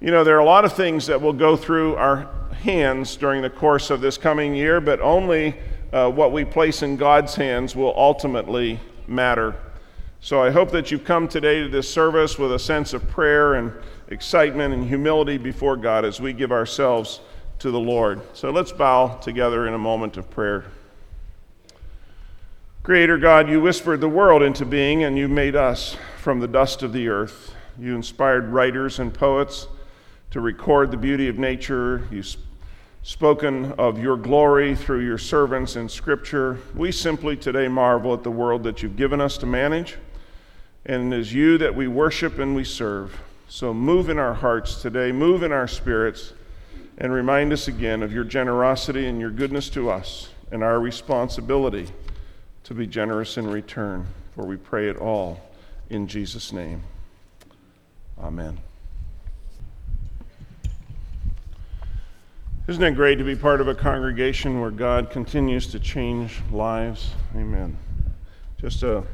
You know, there are a lot of things that will go through our hands during the course of this coming year, but only uh, what we place in God's hands will ultimately matter. So I hope that you've come today to this service with a sense of prayer and excitement and humility before God as we give ourselves to the Lord. So let's bow together in a moment of prayer. Creator God, you whispered the world into being and you made us from the dust of the earth. You inspired writers and poets to record the beauty of nature. You've spoken of your glory through your servants in Scripture. We simply today marvel at the world that you've given us to manage, and it is you that we worship and we serve. So move in our hearts today, move in our spirits, and remind us again of your generosity and your goodness to us and our responsibility to be generous in return. For we pray it all in Jesus' name. Amen. Isn't it great to be part of a congregation where God continues to change lives? Amen. Just a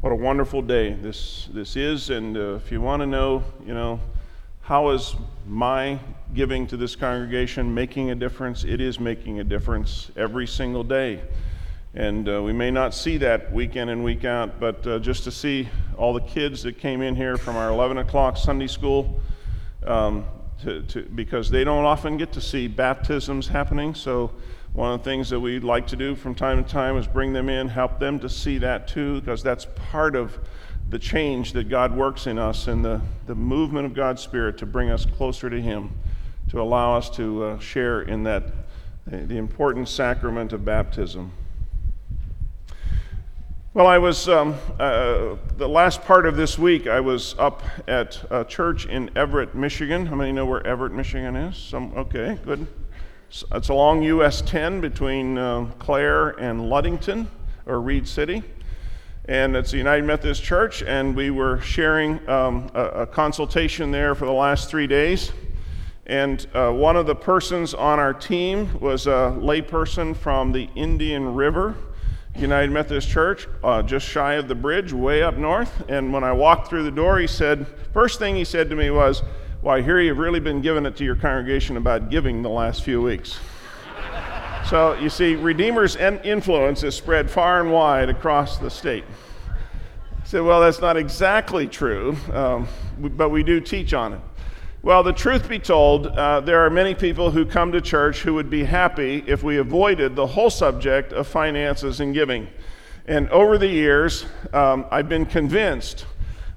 what a wonderful day this this is, and uh, if you want to know, you know, how is my giving to this congregation making a difference? It is making a difference every single day. And uh, we may not see that week in and week out, but uh, just to see all the kids that came in here from our 11 o'clock Sunday school, um, to, to, because they don't often get to see baptisms happening. So, one of the things that we'd like to do from time to time is bring them in, help them to see that too, because that's part of the change that God works in us and the, the movement of God's Spirit to bring us closer to Him, to allow us to uh, share in that, the important sacrament of baptism. Well, I was, um, uh, the last part of this week, I was up at a church in Evart, Michigan. How many know where Evart, Michigan is? Some, okay, good. It's along US 10 between uh, Clare and Ludington, or Reed City. And it's a United Methodist Church, and we were sharing um, a, a, consultation there for the last three days. And uh, one of the persons on our team was a layperson from the Indian River United Methodist Church, uh, just shy of the bridge, way up north. And when I walked through the door, he said, first thing he said to me was, Well, I hear you've really been giving it to your congregation about giving the last few weeks. so you see, Redeemer's influence is spread far and wide across the state. I said, Well, that's not exactly true, um, but we do teach on it. Well, the truth be told, uh, there are many people who come to church who would be happy if we avoided the whole subject of finances and giving. And over the years, um, I've been convinced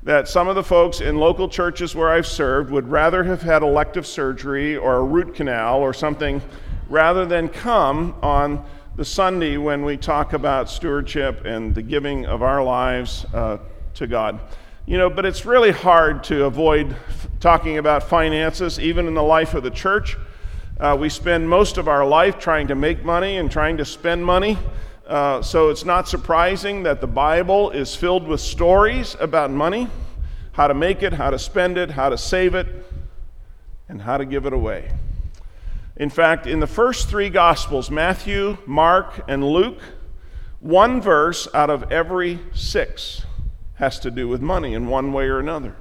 that some of the folks in local churches where I've served would rather have had elective surgery or a root canal or something rather than come on the Sunday when we talk about stewardship and the giving of our lives uh, to God. You know, but it's really hard to avoid f- talking about finances, even in the life of the church. Uh, we spend most of our life trying to make money and trying to spend money. Uh, so it's not surprising that the Bible is filled with stories about money how to make it, how to spend it, how to save it, and how to give it away. In fact, in the first three Gospels Matthew, Mark, and Luke one verse out of every six has to do with money in one way or another.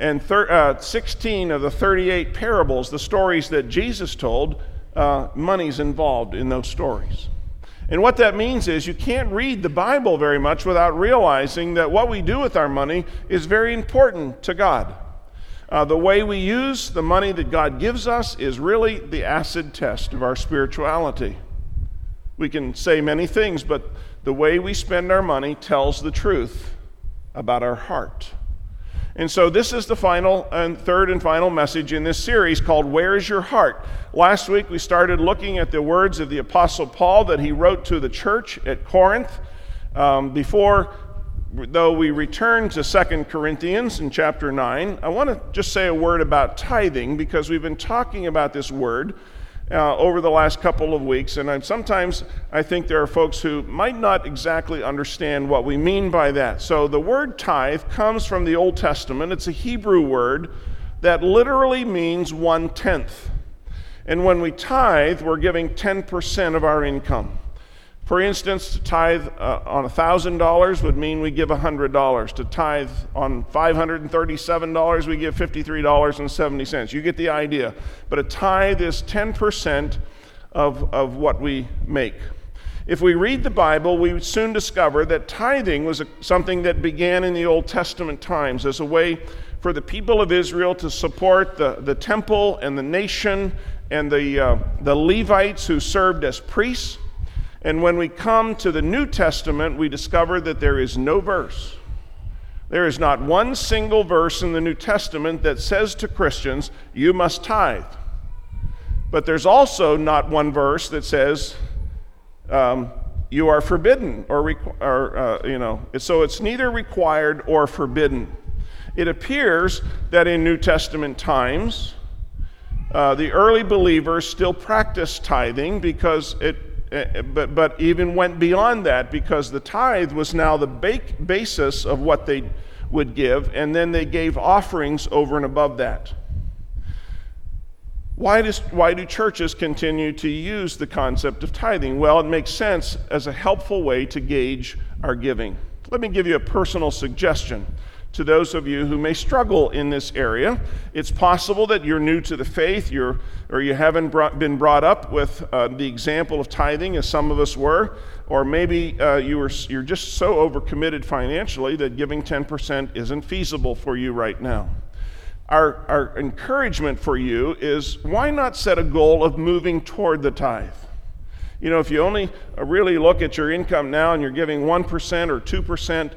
And thir- uh, 16 of the 38 parables, the stories that Jesus told, uh, money's involved in those stories. And what that means is you can't read the Bible very much without realizing that what we do with our money is very important to God. Uh, the way we use the money that God gives us is really the acid test of our spirituality. We can say many things, but the way we spend our money tells the truth about our heart. And so, this is the final and third and final message in this series called Where is Your Heart? Last week, we started looking at the words of the Apostle Paul that he wrote to the church at Corinth. Um, before, though we return to Second Corinthians in chapter 9, I want to just say a word about tithing because we've been talking about this word uh, over the last couple of weeks. And I'm, sometimes I think there are folks who might not exactly understand what we mean by that. So the word tithe comes from the Old Testament, it's a Hebrew word that literally means one tenth. And when we tithe, we're giving 10% of our income. For instance, to tithe uh, on $1,000 would mean we give $100. To tithe on $537, we give $53.70. You get the idea. But a tithe is 10% of, of what we make. If we read the Bible, we soon discover that tithing was a, something that began in the Old Testament times as a way for the people of Israel to support the, the temple and the nation and the, uh, the Levites who served as priests. And when we come to the New Testament, we discover that there is no verse. There is not one single verse in the New Testament that says to Christians, you must tithe. But there's also not one verse that says, um, you are forbidden, or, or uh, you know, so it's neither required or forbidden. It appears that in New Testament times, uh, the early believers still practiced tithing because it Eh, eh, but, but even went beyond that because the tithe was now the basis of what they would give, and then they gave offerings over and above that. Why, does, why do churches continue to use the concept of tithing? Well, it makes sense as a helpful way to gauge our giving. Let me give you a personal suggestion to those of you who may struggle in this area. It's possible that you're new to the faith, you're, or you haven't brought, been brought up with uh, the example of tithing, as some of us were, or maybe uh, you were, you're just so overcommitted financially that giving 10% isn't feasible for you right now. Our, our encouragement for you is why not set a goal of moving toward the tithe? You know, if you only uh, really look at your income now and you're giving 1% or 2%,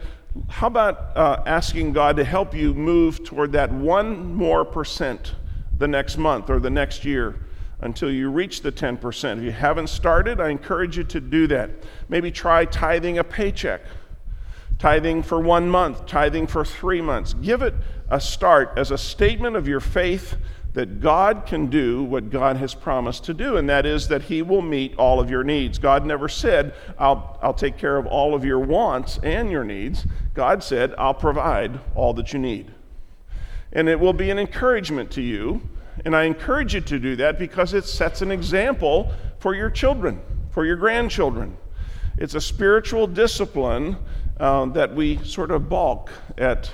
how about uh, asking God to help you move toward that one more percent the next month or the next year until you reach the 10%? If you haven't started, I encourage you to do that. Maybe try tithing a paycheck, tithing for one month, tithing for three months. Give it a start as a statement of your faith that God can do what God has promised to do, and that is that He will meet all of your needs. God never said, I'll, I'll take care of all of your wants and your needs. God said, I'll provide all that you need. And it will be an encouragement to you, and I encourage you to do that because it sets an example for your children, for your grandchildren. It's a spiritual discipline uh, that we sort of balk at,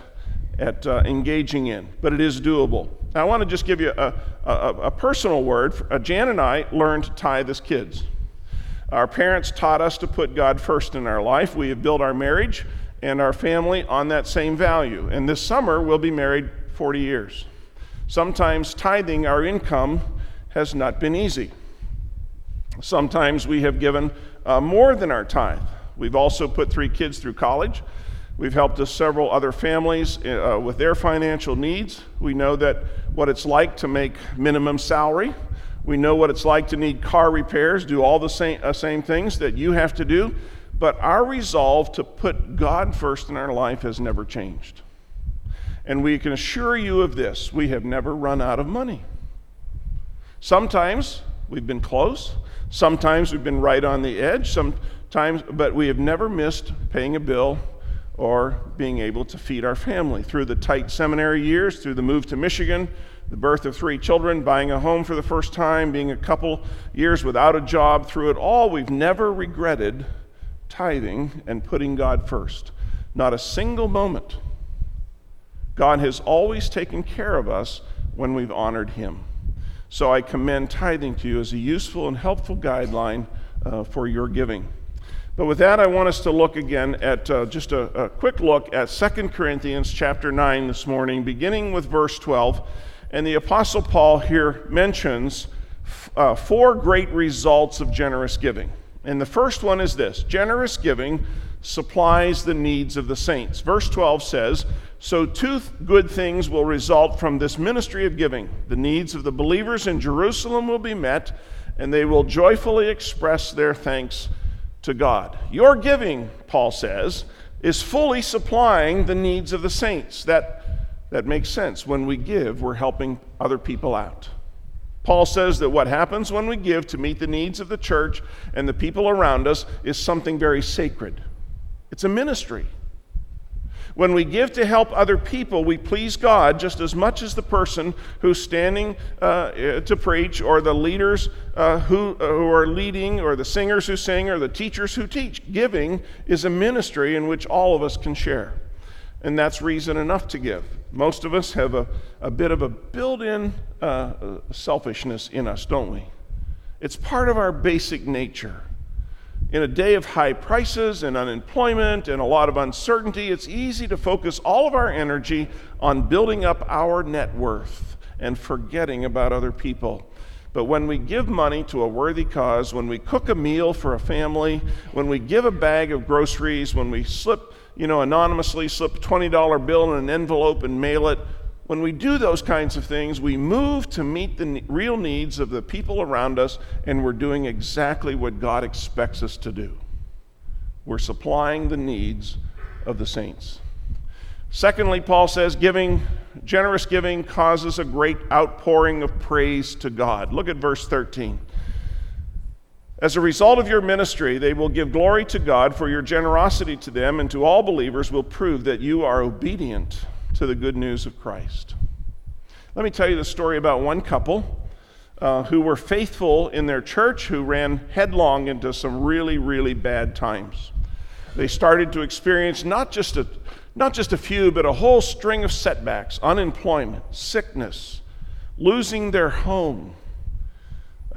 at uh, engaging in, but it is doable. Now, I want to just give you a, a, a personal word. Uh, Jan and I learned to tithe as kids. Our parents taught us to put God first in our life. We have built our marriage and our family on that same value. And this summer, we'll be married 40 years. Sometimes tithing our income has not been easy. Sometimes we have given uh, more than our tithe. We've also put three kids through college. We've helped several other families uh, with their financial needs. We know that what it's like to make minimum salary. We know what it's like to need car repairs, do all the same, uh, same things that you have to do. But our resolve to put God first in our life has never changed. And we can assure you of this we have never run out of money. Sometimes we've been close, sometimes we've been right on the edge, sometimes, but we have never missed paying a bill or being able to feed our family. Through the tight seminary years, through the move to Michigan, the birth of three children, buying a home for the first time, being a couple years without a job, through it all, we've never regretted tithing and putting God first. Not a single moment. God has always taken care of us when we've honored Him. So I commend tithing to you as a useful and helpful guideline uh, for your giving. But with that, I want us to look again at uh, just a, a, quick look at 2 Corinthians chapter 9 this morning, beginning with verse 12. And the Apostle Paul here mentions uh, four great results of generous giving. And the first one is this generous giving supplies the needs of the saints. Verse 12 says, So two th- good things will result from this ministry of giving. The needs of the believers in Jerusalem will be met, and they will joyfully express their thanks to God. Your giving, Paul says, is fully supplying the needs of the saints. That, that makes sense. When we give, we're helping other people out. Paul says that what happens when we give to meet the needs of the church and the people around us is something very sacred. It's a ministry. When we give to help other people, we please God just as much as the person who's standing uh, to preach, or the leaders uh, who, uh, who are leading, or the singers who sing, or the teachers who teach. Giving is a ministry in which all of us can share. And that's reason enough to give. Most of us have a, a bit of a built in uh, selfishness in us, don't we? It's part of our basic nature. In a day of high prices and unemployment and a lot of uncertainty, it's easy to focus all of our energy on building up our net worth and forgetting about other people. But when we give money to a worthy cause, when we cook a meal for a family, when we give a bag of groceries, when we slip, you know, anonymously slip a $20 bill in an envelope and mail it, when we do those kinds of things, we move to meet the real needs of the people around us, and we're doing exactly what God expects us to do. We're supplying the needs of the saints. Secondly, Paul says, giving, generous giving causes a great outpouring of praise to God. Look at verse 13. As a result of your ministry, they will give glory to God, for your generosity to them and to all believers will prove that you are obedient to the good news of Christ. Let me tell you the story about one couple uh, who were faithful in their church who ran headlong into some really, really bad times. They started to experience not just a, not just a few, but a whole string of setbacks unemployment, sickness, losing their home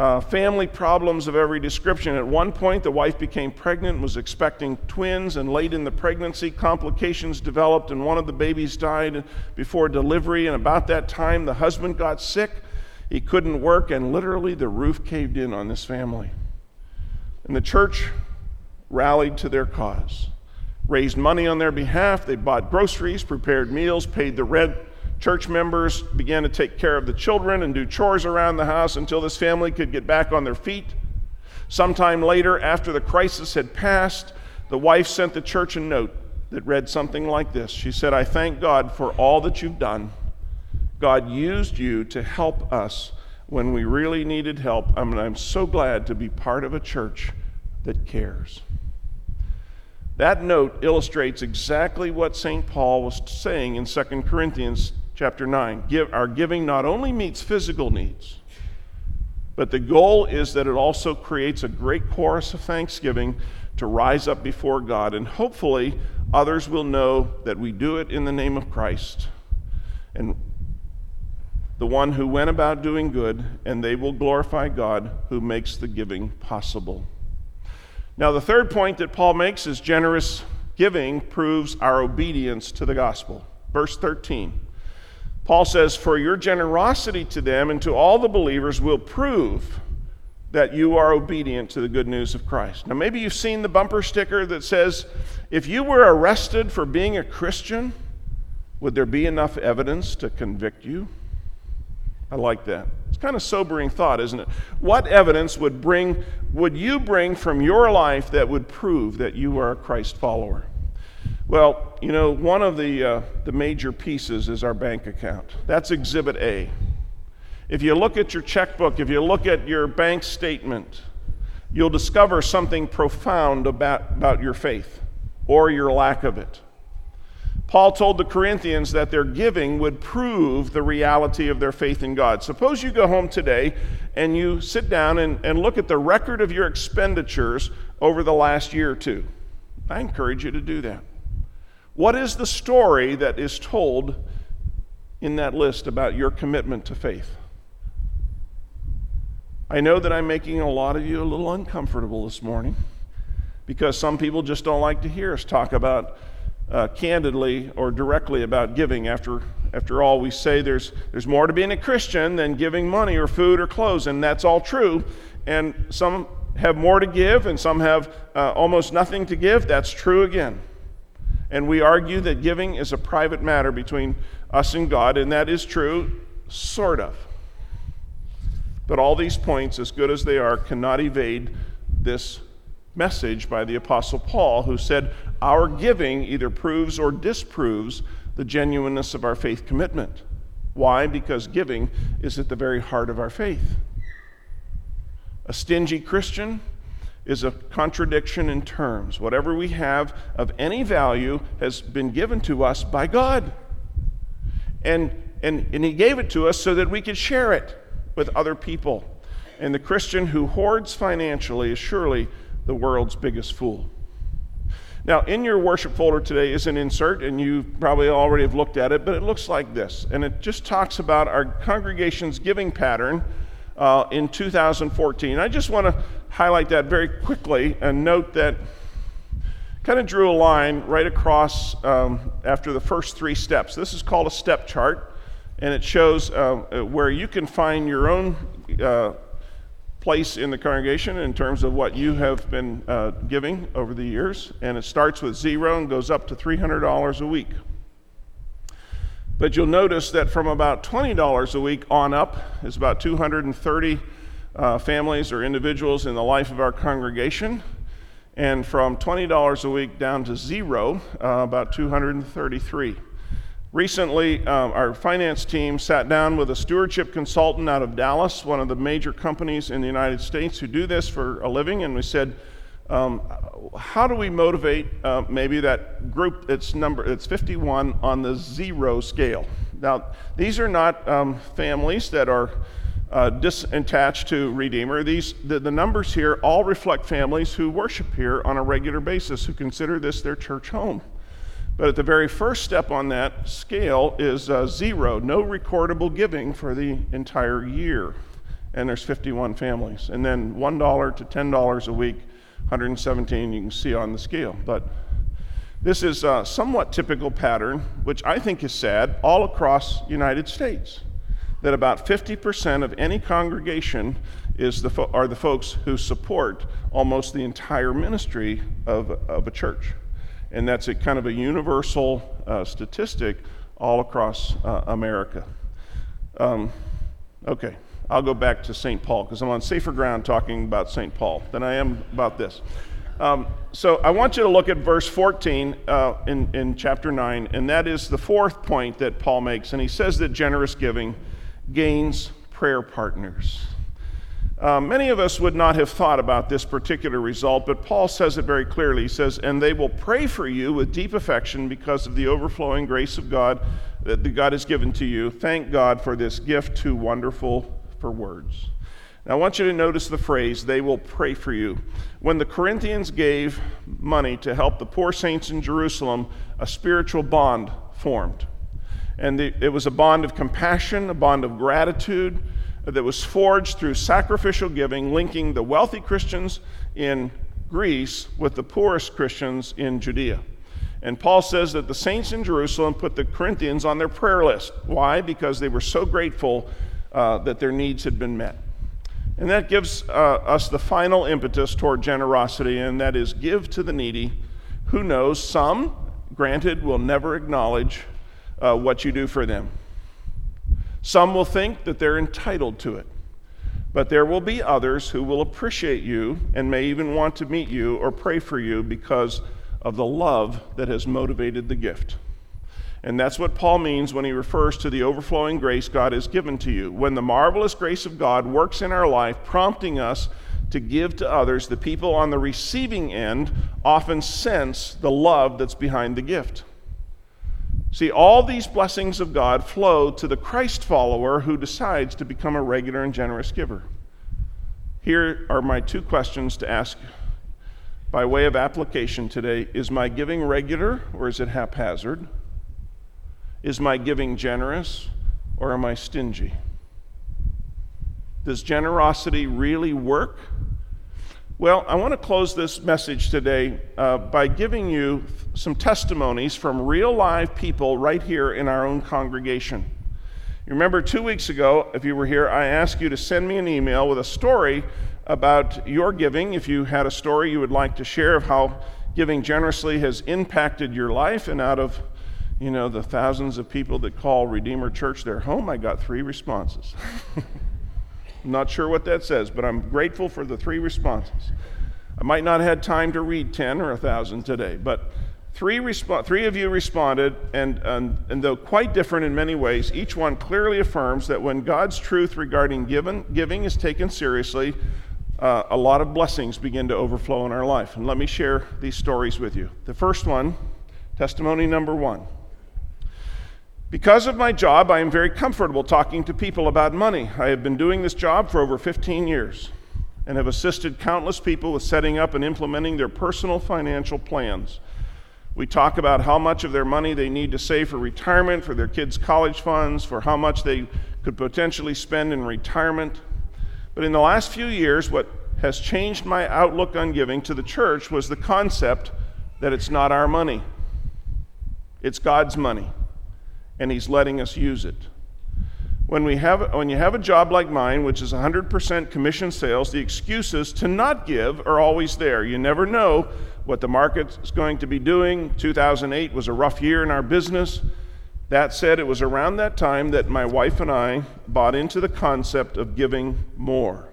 uh, family problems of every description. At one point, the wife became pregnant, was expecting twins, and late in the pregnancy, complications developed, and one of the babies died before delivery. And about that time, the husband got sick. He couldn't work, and literally the roof caved in on this family. And the church rallied to their cause, raised money on their behalf. They bought groceries, prepared meals, paid the rent church members began to take care of the children and do chores around the house until this family could get back on their feet. Sometime later, after the crisis had passed, the wife sent the church a note that read something like this She said, I thank God for all that you've done. God used you to help us when we really needed help. I mean, I'm so glad to be part of a church that cares. That note illustrates exactly what St. Paul was saying in 2 Corinthians chapter 9. Give, our giving not only meets physical needs, but the goal is that it also creates a great chorus of thanksgiving to rise up before God. And hopefully, others will know that we do it in the name of Christ. And the one who went about doing good, and they will glorify God who makes the giving possible. Now, the third point that Paul makes is generous giving proves our obedience to the gospel. Verse 13. Paul says, For your generosity to them and to all the believers will prove that you are obedient to the good news of Christ. Now, maybe you've seen the bumper sticker that says, If you were arrested for being a Christian, would there be enough evidence to convict you? I like that. It's kind of sobering thought, isn't it? What evidence would bring would you bring from your life that would prove that you are a Christ follower? Well, you know, one of the, uh, the major pieces is our bank account. That's Exhibit A. If you look at your checkbook, if you look at your bank statement, you'll discover something profound about, about your faith or your lack of it. Paul told the Corinthians that their giving would prove the reality of their faith in God. Suppose you go home today and you sit down and, and look at the record of your expenditures over the last year or two. I encourage you to do that. What is the story that is told in that list about your commitment to faith? I know that I'm making a lot of you a little uncomfortable this morning because some people just don't like to hear us talk about uh, candidly or directly about giving. After, after all, we say there's, there's more to being a Christian than giving money or food or clothes, and that's all true. And some have more to give, and some have uh, almost nothing to give. That's true again. And we argue that giving is a private matter between us and God, and that is true, sort of. But all these points, as good as they are, cannot evade this message by the Apostle Paul, who said, Our giving either proves or disproves the genuineness of our faith commitment. Why? Because giving is at the very heart of our faith. A stingy Christian is a contradiction in terms. Whatever we have of any value has been given to us by God. And, and, and He gave it to us so that we could share it with other people. And the Christian who hoards financially is surely the world's biggest fool. Now, in your worship folder today is an insert, and you probably already have looked at it, but it looks like this. And it just talks about our congregation's giving pattern uh, in 2014. I just want to highlight that very quickly and note that kind of drew a line right across um, after the first three steps. This is called a step chart, and it shows uh, where you can find your own uh, place in the congregation in terms of what you have been uh, giving over the years. And it starts with zero and goes up to $300 a week. But you'll notice that from about $20 a week on up is about 230 uh, families or individuals in the life of our congregation. And from $20 a week down to zero, uh, about 233. Recently, um, our finance team sat down with a stewardship consultant out of Dallas, one of the major companies in the United States who do this for a living, and we said, um, how do we motivate uh, maybe that group that's number it's 51 on the zero scale? Now these are not um, families that are uh, disattached to redeemer. These the, the numbers here all reflect families who worship here on a regular basis who consider this their church home. But at the very first step on that scale is uh, zero no recordable giving for the entire year. And there's 51 families. And then $1 to $10 a week 117 you can see on the scale. But this is a somewhat typical pattern, which I think is sad, all across United States. That about 50% of any congregation is the fo- are the folks who support almost the entire ministry of, of a church. And that's a kind of a universal uh, statistic all across uh, America. Um, okay. I'll go back to St. Paul because I'm on safer ground talking about St. Paul than I am about this. Um, so I want you to look at verse 14 uh, in, in chapter 9, and that is the fourth point that Paul makes. And he says that generous giving gains prayer partners. Uh, many of us would not have thought about this particular result, but Paul says it very clearly. He says, And they will pray for you with deep affection because of the overflowing grace of God that God has given to you. Thank God for this gift too wonderful for words. Now, I want you to notice the phrase, they will pray for you. When the Corinthians gave money to help the poor saints in Jerusalem, a spiritual bond formed. And the, it was a bond of compassion, a bond of gratitude that was forged through sacrificial giving, linking the wealthy Christians in Greece with the poorest Christians in Judea. And Paul says that the saints in Jerusalem put the Corinthians on their prayer list. Why? Because they were so grateful uh, that their needs had been met. And that gives uh, us the final impetus toward generosity, and that is give to the needy. Who knows? Some, granted, will never acknowledge uh, what you do for them. Some will think that they're entitled to it. But there will be others who will appreciate you and may even want to meet you or pray for you because of the love that has motivated the gift. And that's what Paul means when he refers to the overflowing grace God has given to you. When the marvelous grace of God works in our life, prompting us to give to others, the people on the receiving end often sense the love that's behind the gift. See, all these blessings of God flow to the Christ follower who decides to become a regular and generous giver. Here are my two questions to ask by way of application today Is my giving regular or is it haphazard? Is my giving generous or am I stingy? Does generosity really work? Well, I want to close this message today uh, by giving you some testimonies from real live people right here in our own congregation. You remember two weeks ago, if you were here, I asked you to send me an email with a story about your giving. If you had a story you would like to share of how giving generously has impacted your life, and out of you know, the thousands of people that call Redeemer Church their home, I got three responses. I'm not sure what that says, but I'm grateful for the three responses. I might not have had time to read 10 or 1,000 today, but three, resp- three of you responded, and, and, and though quite different in many ways, each one clearly affirms that when God's truth regarding given, giving is taken seriously, uh, a lot of blessings begin to overflow in our life. And let me share these stories with you. The first one, testimony number one. Because of my job, I am very comfortable talking to people about money. I have been doing this job for over 15 years and have assisted countless people with setting up and implementing their personal financial plans. We talk about how much of their money they need to save for retirement, for their kids' college funds, for how much they could potentially spend in retirement. But in the last few years, what has changed my outlook on giving to the church was the concept that it's not our money, it's God's money and He's letting us use it. When, we have, when you have a job like mine, which is 100% commission sales, the excuses to not give are always there. You never know what the market is going to be doing. 2008 was a rough year in our business. That said, it was around that time that my wife and I bought into the concept of giving more.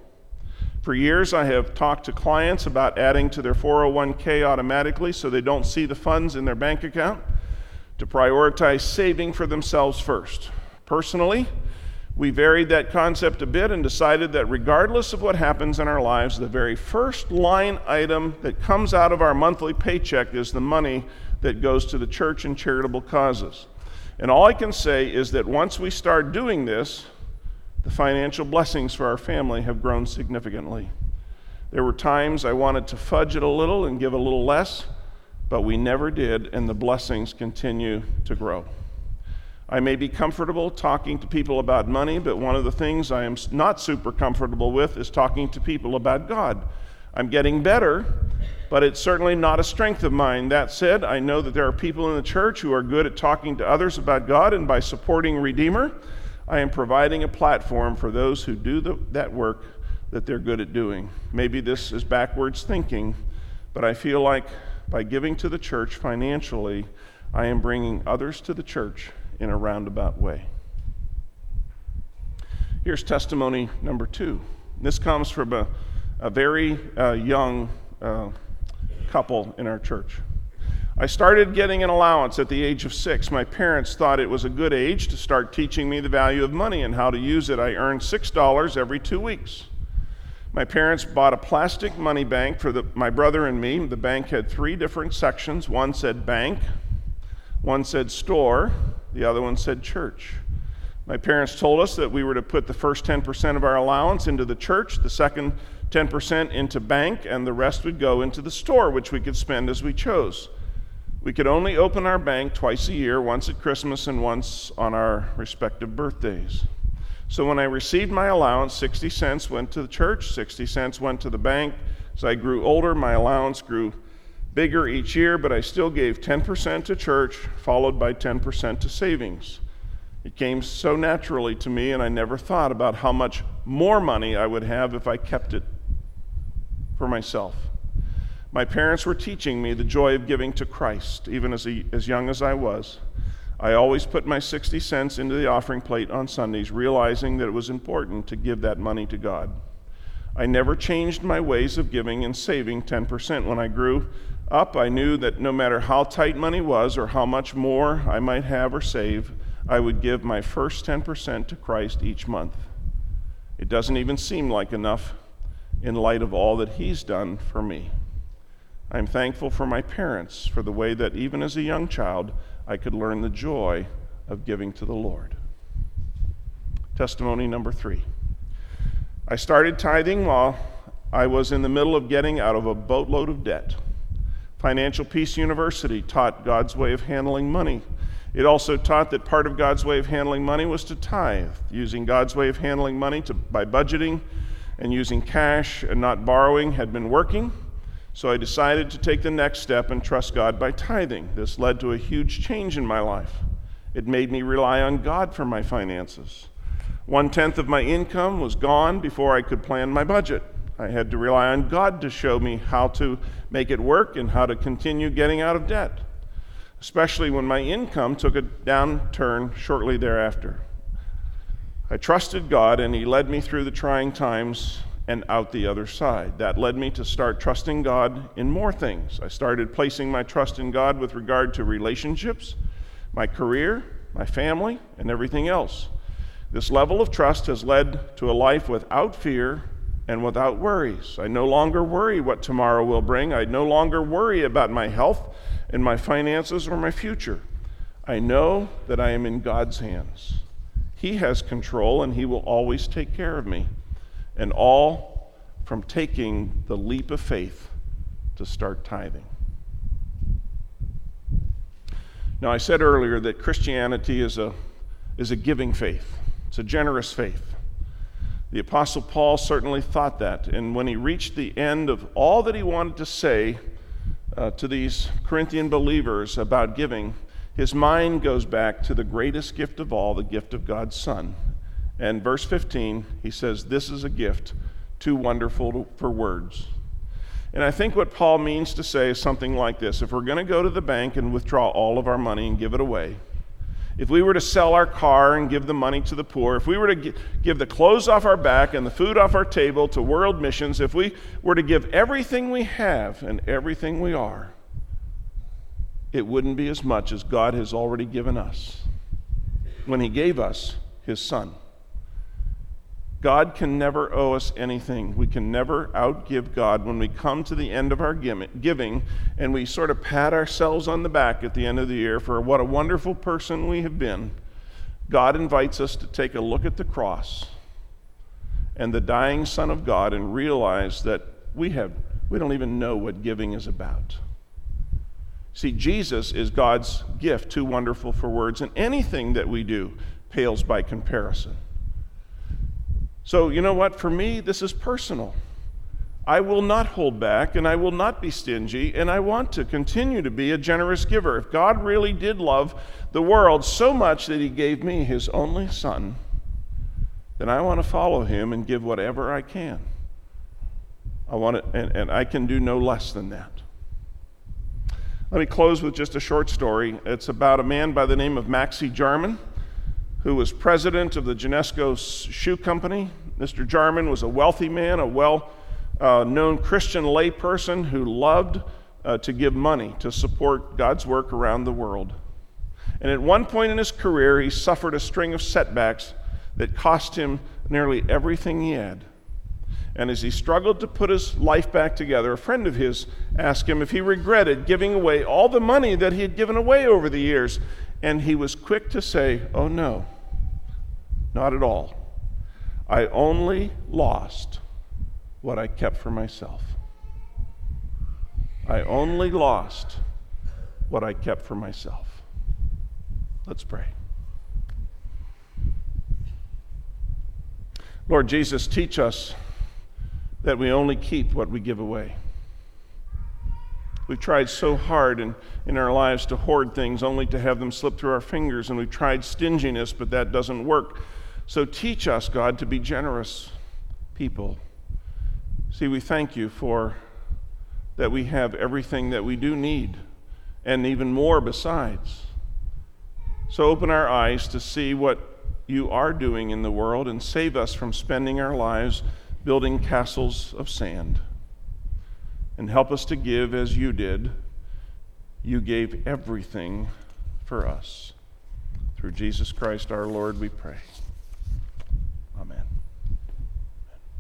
For years, I have talked to clients about adding to their 401k automatically so they don't see the funds in their bank account to prioritize saving for themselves first. Personally, we varied that concept a bit and decided that regardless of what happens in our lives, the very first line item that comes out of our monthly paycheck is the money that goes to the church and charitable causes. And all I can say is that once we start doing this, the financial blessings for our family have grown significantly. There were times I wanted to fudge it a little and give a little less but we never did, and the blessings continue to grow. I may be comfortable talking to people about money, but one of the things I am not super comfortable with is talking to people about God. I'm getting better, but it's certainly not a strength of mine. That said, I know that there are people in the church who are good at talking to others about God, and by supporting Redeemer, I am providing a platform for those who do the, that work that they're good at doing. Maybe this is backwards thinking, but I feel like by giving to the church financially, I am bringing others to the church in a roundabout way. Here's testimony number two. This comes from a, a very uh, young uh, couple in our church. I started getting an allowance at the age of six. My parents thought it was a good age to start teaching me the value of money and how to use it. I earned $6 every two weeks. My parents bought a plastic money bank for the, my brother and me. The bank had three different sections. One said bank, one said store, the other one said church. My parents told us that we were to put the first 10% of our allowance into the church, the second 10% into bank, and the rest would go into the store, which we could spend as we chose. We could only open our bank twice a year, once at Christmas and once on our respective birthdays. So when I received my allowance, 60 cents went to the church, 60 cents went to the bank. As I grew older, my allowance grew bigger each year, but I still gave 10% to church, followed by 10% to savings. It came so naturally to me, and I never thought about how much more money I would have if I kept it for myself. My parents were teaching me the joy of giving to Christ, even as, a, as young as I was. I always put my 60 cents into the offering plate on Sundays, realizing that it was important to give that money to God. I never changed my ways of giving and saving 10%. When I grew up, I knew that no matter how tight money was or how much more I might have or save, I would give my first 10% to Christ each month. It doesn't even seem like enough in light of all that He's done for me. I'm thankful for my parents for the way that even as a young child, I could learn the joy of giving to the Lord. Testimony number three. I started tithing while I was in the middle of getting out of a boatload of debt. Financial Peace University taught God's way of handling money. It also taught that part of God's way of handling money was to tithe, using God's way of handling money to, by budgeting and using cash and not borrowing had been working. So I decided to take the next step and trust God by tithing. This led to a huge change in my life. It made me rely on God for my finances. One tenth of my income was gone before I could plan my budget. I had to rely on God to show me how to make it work and how to continue getting out of debt, especially when my income took a downturn shortly thereafter. I trusted God, and He led me through the trying times and out the other side. That led me to start trusting God in more things. I started placing my trust in God with regard to relationships, my career, my family, and everything else. This level of trust has led to a life without fear and without worries. I no longer worry what tomorrow will bring. I no longer worry about my health and my finances or my future. I know that I am in God's hands. He has control and He will always take care of me. And all from taking the leap of faith to start tithing. Now, I said earlier that Christianity is a, is a giving faith, it's a generous faith. The Apostle Paul certainly thought that. And when he reached the end of all that he wanted to say uh, to these Corinthian believers about giving, his mind goes back to the greatest gift of all, the gift of God's Son. And verse 15, he says, This is a gift too wonderful to, for words. And I think what Paul means to say is something like this If we're going to go to the bank and withdraw all of our money and give it away, if we were to sell our car and give the money to the poor, if we were to give the clothes off our back and the food off our table to world missions, if we were to give everything we have and everything we are, it wouldn't be as much as God has already given us when He gave us His Son. God can never owe us anything. We can never outgive God when we come to the end of our giving and we sort of pat ourselves on the back at the end of the year for what a wonderful person we have been. God invites us to take a look at the cross and the dying Son of God and realize that we, have, we don't even know what giving is about. See, Jesus is God's gift, too wonderful for words, and anything that we do pales by comparison. So, you know what? For me, this is personal. I will not hold back and I will not be stingy, and I want to continue to be a generous giver. If God really did love the world so much that He gave me His only Son, then I want to follow Him and give whatever I can. I want to, and, and I can do no less than that. Let me close with just a short story. It's about a man by the name of Maxey Jarman who was president of the Genesco Shoe Company. Mr. Jarman was a wealthy man, a well uh, known Christian layperson who loved uh, to give money to support God's work around the world. And at one point in his career, he suffered a string of setbacks that cost him nearly everything he had. And as he struggled to put his life back together, a friend of his asked him if he regretted giving away all the money that he had given away over the years. And he was quick to say, Oh no. Not at all. I only lost what I kept for myself. I only lost what I kept for myself. Let's pray. Lord Jesus, teach us that we only keep what we give away. We've tried so hard in, in our lives to hoard things only to have them slip through our fingers, and we've tried stinginess, but that doesn't work. So teach us, God, to be generous people. See, we thank you for that we have everything that we do need and even more besides. So open our eyes to see what you are doing in the world and save us from spending our lives building castles of sand. And help us to give as you did. You gave everything for us. Through Jesus Christ our Lord, we pray.